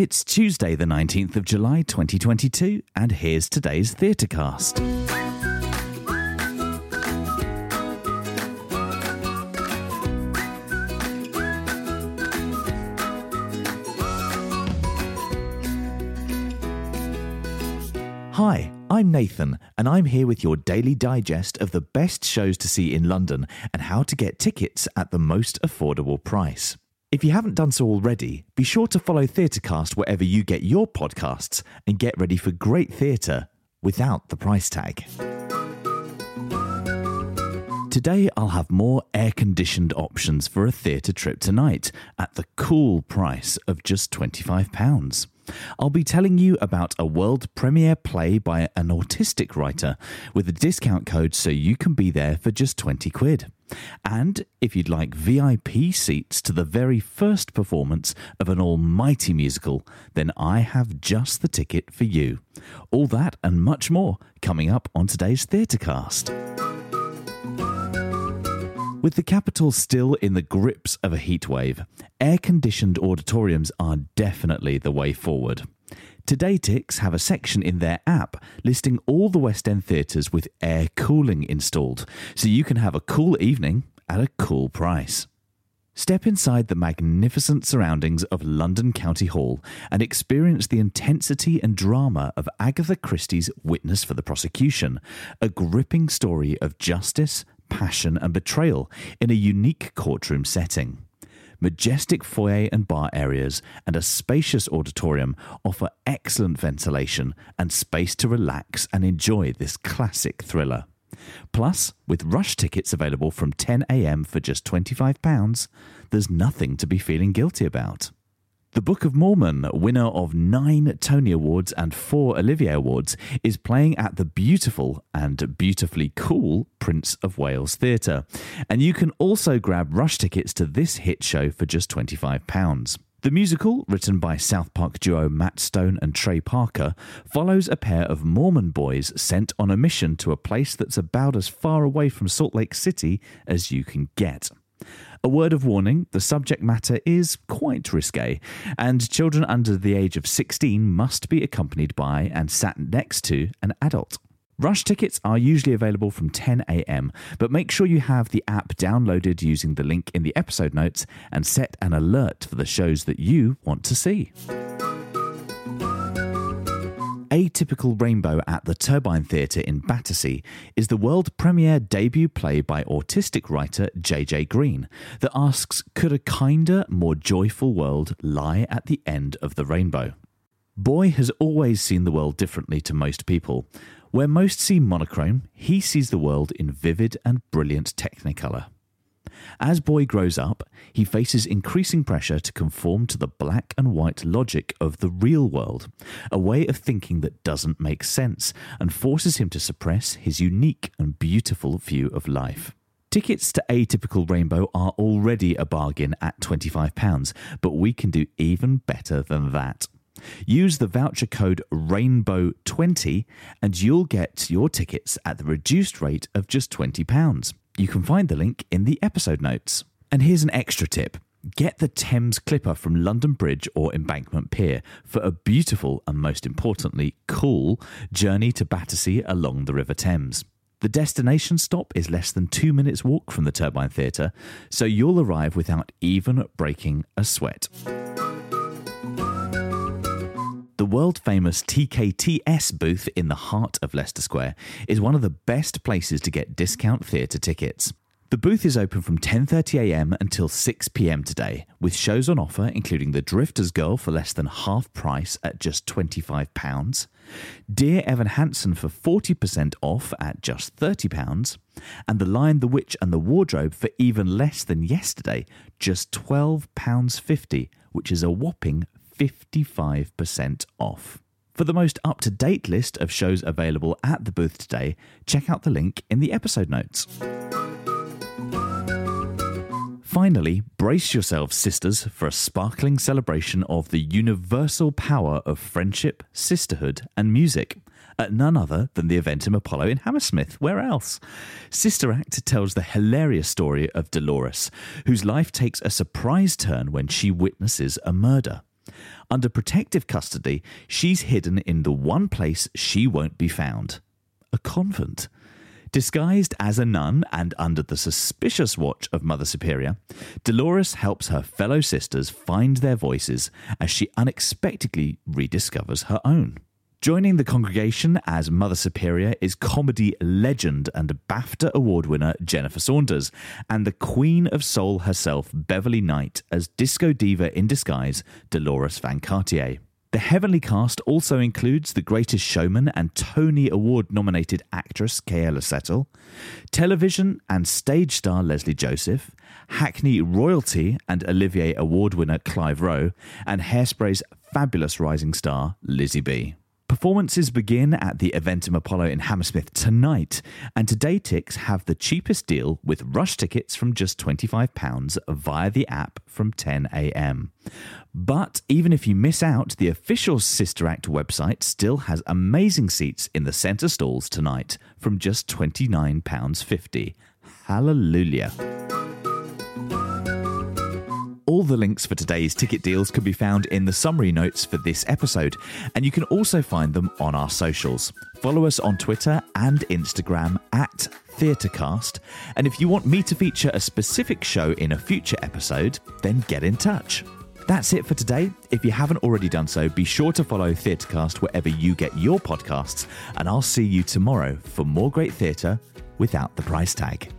It's Tuesday, the 19th of July 2022, and here's today's Theatrecast. Hi, I'm Nathan, and I'm here with your daily digest of the best shows to see in London and how to get tickets at the most affordable price. If you haven't done so already, be sure to follow Theatrecast wherever you get your podcasts and get ready for great theatre without the price tag. Today, I'll have more air conditioned options for a theatre trip tonight at the cool price of just £25. I'll be telling you about a world premiere play by an autistic writer with a discount code so you can be there for just 20 quid. And if you'd like VIP seats to the very first performance of an almighty musical, then I have just the ticket for you. All that and much more coming up on today's Theatrecast. With the capital still in the grips of a heatwave, air conditioned auditoriums are definitely the way forward. TodayTix have a section in their app listing all the West End theatres with air cooling installed, so you can have a cool evening at a cool price. Step inside the magnificent surroundings of London County Hall and experience the intensity and drama of Agatha Christie's Witness for the Prosecution, a gripping story of justice, passion, and betrayal in a unique courtroom setting. Majestic foyer and bar areas and a spacious auditorium offer excellent ventilation and space to relax and enjoy this classic thriller. Plus, with rush tickets available from 10am for just £25, there's nothing to be feeling guilty about. The Book of Mormon, winner of nine Tony Awards and four Olivier Awards, is playing at the beautiful and beautifully cool Prince of Wales Theatre. And you can also grab rush tickets to this hit show for just £25. The musical, written by South Park duo Matt Stone and Trey Parker, follows a pair of Mormon boys sent on a mission to a place that's about as far away from Salt Lake City as you can get. A word of warning the subject matter is quite risque, and children under the age of 16 must be accompanied by and sat next to an adult. Rush tickets are usually available from 10am, but make sure you have the app downloaded using the link in the episode notes and set an alert for the shows that you want to see. Atypical Rainbow at the Turbine Theatre in Battersea is the world premiere debut play by autistic writer J.J. Green that asks Could a kinder, more joyful world lie at the end of the rainbow? Boy has always seen the world differently to most people. Where most see monochrome, he sees the world in vivid and brilliant technicolor. As Boy grows up, he faces increasing pressure to conform to the black and white logic of the real world, a way of thinking that doesn't make sense and forces him to suppress his unique and beautiful view of life. Tickets to Atypical Rainbow are already a bargain at £25, but we can do even better than that. Use the voucher code RAINBOW20 and you'll get your tickets at the reduced rate of just £20. You can find the link in the episode notes. And here's an extra tip. Get the Thames Clipper from London Bridge or Embankment Pier for a beautiful and most importantly, cool journey to Battersea along the River Thames. The destination stop is less than two minutes' walk from the Turbine Theatre, so you'll arrive without even breaking a sweat. The world famous TKTS booth in the heart of Leicester Square is one of the best places to get discount theatre tickets. The booth is open from 10:30am until 6pm today, with shows on offer including The Drifter's Girl for less than half price at just £25, Dear Evan Hansen for 40% off at just £30, and The Lion, the Witch and the Wardrobe for even less than yesterday, just £12.50, which is a whopping 55% off. For the most up to date list of shows available at the booth today, check out the link in the episode notes. Finally, brace yourselves, sisters, for a sparkling celebration of the universal power of friendship, sisterhood, and music at none other than the Eventim Apollo in Hammersmith. Where else? Sister Act tells the hilarious story of Deloris, whose life takes a surprise turn when she witnesses a murder. Under protective custody, she's hidden in the one place she won't be found a convent. Disguised as a nun and under the suspicious watch of Mother Superior, Deloris helps her fellow sisters find their voices as she unexpectedly rediscovers her own. Joining the congregation as Mother Superior is comedy legend and BAFTA award winner Jennifer Saunders, and the Queen of Soul herself, Beverley Knight, as disco diva in disguise, Deloris Van Cartier. The Heavenly cast also includes The Greatest Showman and Tony Award nominated actress Keala Settle, television and stage star Lesley Joseph, Hackney royalty and Olivier Award winner Clive Rowe, and Hairspray's fabulous rising star Lizzie Bea. Performances begin at the Eventim Apollo in Hammersmith tonight, and TodayTix have the cheapest deal with rush tickets from just £25 via the app from 10am. But even if you miss out, the official Sister Act website still has amazing seats in the centre stalls tonight from just £29.50. Hallelujah. All the links for today's ticket deals can be found in the summary notes for this episode, and you can also find them on our socials. Follow us on Twitter and Instagram at Theatrecast, and if you want me to feature a specific show in a future episode, then get in touch. That's it for today. If you haven't already done so, be sure to follow Theatrecast wherever you get your podcasts, and I'll see you tomorrow for more great theatre without the price tag.